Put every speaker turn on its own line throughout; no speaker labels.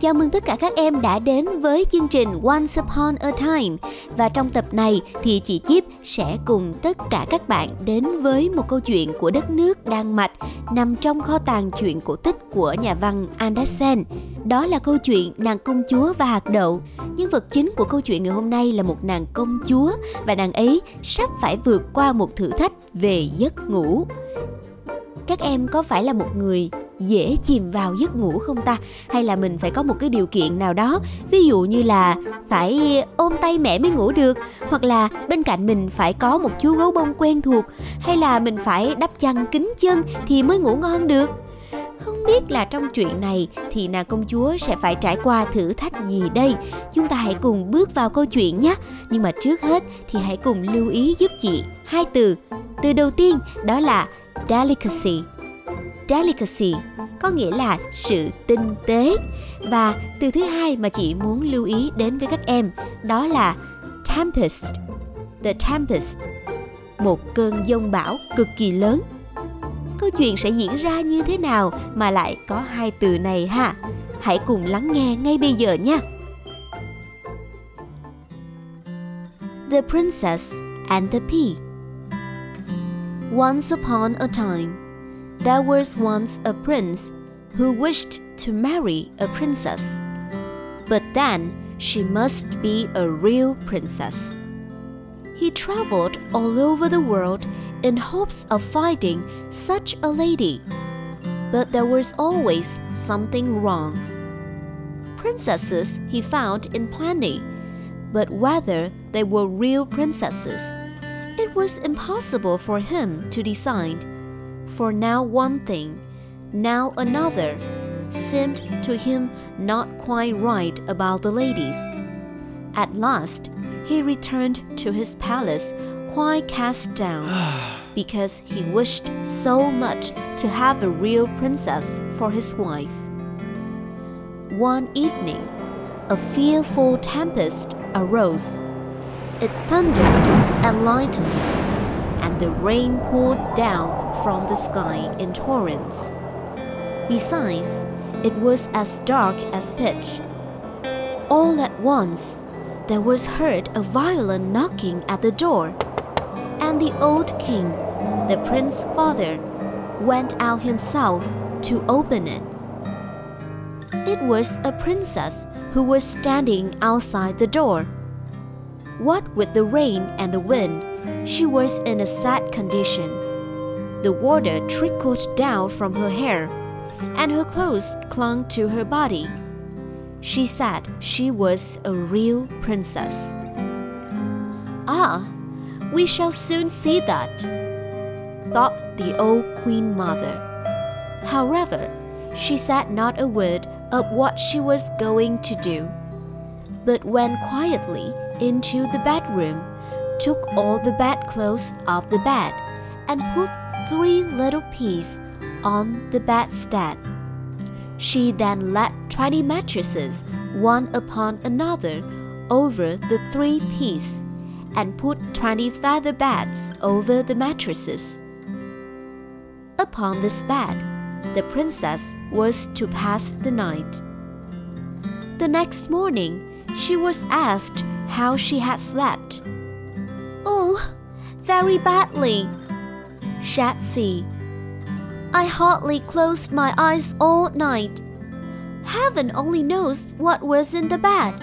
Chào mừng tất cả các em đã đến với chương trình Once Upon a Time. Và trong tập này thì chị Chip sẽ cùng tất cả các bạn đến với một câu chuyện của đất nước Đan Mạch nằm trong kho tàng truyện cổ tích của nhà văn Andersen. Đó là câu chuyện Nàng Công Chúa và Hạt Đậu. Nhân vật chính của câu chuyện ngày hôm nay là một nàng công chúa Và nàng ấy sắp phải vượt qua một thử thách về giấc ngủ. Các em có phải là một người dễ chìm vào giấc ngủ không ta? Hay là mình phải có một cái điều kiện nào đó? Ví dụ như là phải ôm tay mẹ mới ngủ được, hoặc là bên cạnh mình phải có một chú gấu bông quen thuộc, hay là mình phải đắp chăn kính chân thì mới ngủ ngon được? Không biết là trong chuyện này thì nàng công chúa sẽ phải trải qua thử thách gì đây? Chúng ta hãy cùng bước vào câu chuyện nhé. Nhưng mà trước hết thì hãy cùng lưu ý giúp chị hai từ. Từ đầu tiên đó là delicacy. Delicacy có nghĩa là sự tinh tế. Và từ thứ hai mà chị muốn lưu ý đến với các em, đó là tempest. The tempest, một cơn giông bão cực kỳ lớn. Câu chuyện sẽ diễn ra như thế nào mà lại có hai từ này ha? Hãy cùng lắng nghe ngay bây giờ nha. The princess and the pea. Once upon a time There was once a prince who wished to marry a princess. But then she must be a real princess. He traveled all over the world in hopes of finding such a lady. But there was always something wrong. Princesses he found in plenty, but whether they were real princesses, it was impossible for him to decide for now one thing, now another, seemed to him not quite right about the ladies. At last, he returned to his palace quite cast down, because he wished so much to have a real princess for his wife. One evening, a fearful tempest arose. It thundered and lightened, and the rain poured down from the sky in torrents. Besides, it was as dark as pitch. All at once, there was heard a violent knocking at the door, and the old king, the prince's father, went out himself to open it. It was a princess who was standing outside the door. What with the rain and the wind, she was in a sad condition. The water trickled down from her hair, and her clothes clung to her body. She said she was a real princess. Ah, we shall soon see that, thought the old queen mother. However, she said not a word of what she was going to do, but went quietly into the bedroom, took all the bedclothes off the bed, and put three little peas on the bedstead. She then laid twenty mattresses, one upon another, over the three peas, and put twenty feather beds over the mattresses. Upon this bed, the princess was to pass the night. The next morning, she was asked how she had slept. Oh, very badly, Shatsy. I hardly closed my eyes all night. Heaven only knows what was in the bed,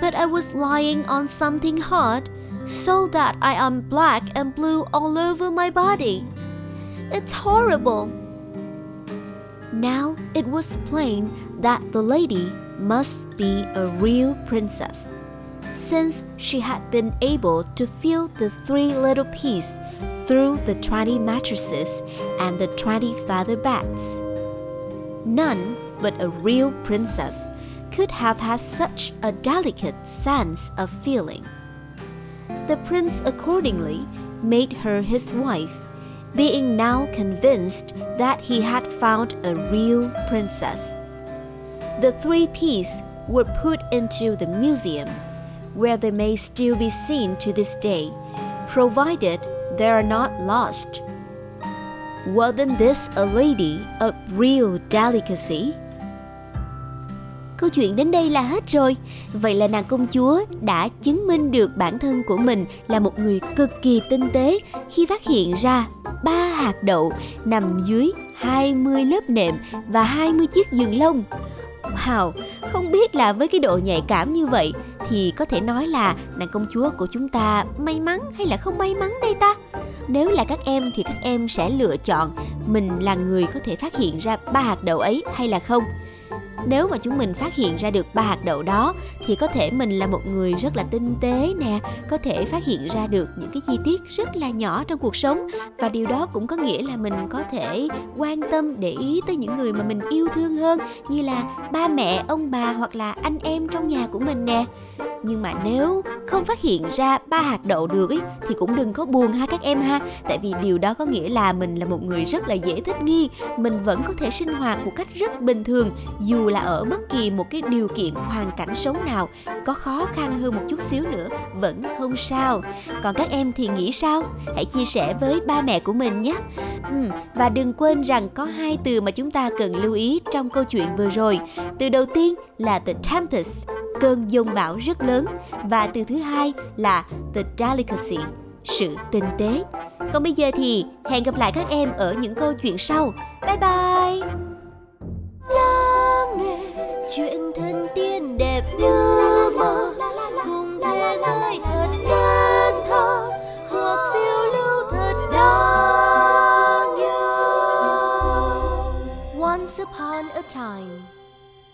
but I was lying on something hard, so that I am black and blue all over my body. It's horrible. Now it was plain that the lady must be a real princess, since she had been able to feel the three little peas through the twenty mattresses and the twenty feather beds.
None but a real princess could have had such a delicate sense of feeling. The prince accordingly made her his wife, being now convinced that he had found a real princess. The three pieces were put into the museum, where they may still be seen to this day, provided they are not lost. Wasn't this a lady a real delicacy?
Câu chuyện đến đây là hết rồi. Vậy là nàng công chúa đã chứng minh được bản thân của mình là một người cực kỳ tinh tế khi phát hiện ra ba hạt đậu nằm dưới 20 lớp nệm và 20 chiếc giường lông. Wow, không biết là với cái độ nhạy cảm như vậy thì có thể nói là nàng công chúa của chúng ta may mắn hay là không may mắn đây ta? Nếu là các em thì các em sẽ lựa chọn mình là người có thể phát hiện ra ba hạt đậu ấy hay là không? Nếu mà chúng mình phát hiện ra được ba hạt đậu đó thì có thể mình là một người rất là tinh tế nè có thể phát hiện ra được những cái chi tiết rất là nhỏ trong cuộc sống. Và điều đó cũng có nghĩa là mình có thể quan tâm để ý tới những người mà mình yêu thương hơn như là ba mẹ ông bà hoặc là anh em trong nhà của mình nè. Nhưng mà nếu không phát hiện ra ba hạt đậu được ý, thì cũng đừng có buồn ha các em ha. Tại vì điều đó có nghĩa là mình là một người rất là dễ thích nghi mình vẫn có thể sinh hoạt một cách rất bình thường dù là là ở bất kỳ một cái điều kiện hoàn cảnh sống nào có khó khăn hơn một chút xíu nữa vẫn không sao. Còn các em thì nghĩ sao? Hãy chia sẻ với ba mẹ của mình nhé. Ừ, và đừng quên rằng có hai từ mà chúng ta cần lưu ý trong câu chuyện vừa rồi. Từ đầu tiên là the tempest cơn dông bão rất lớn. Và từ thứ hai là the delicacy sự tinh tế. Còn bây giờ thì hẹn gặp lại các em ở những câu chuyện sau. Bye bye! Chuyện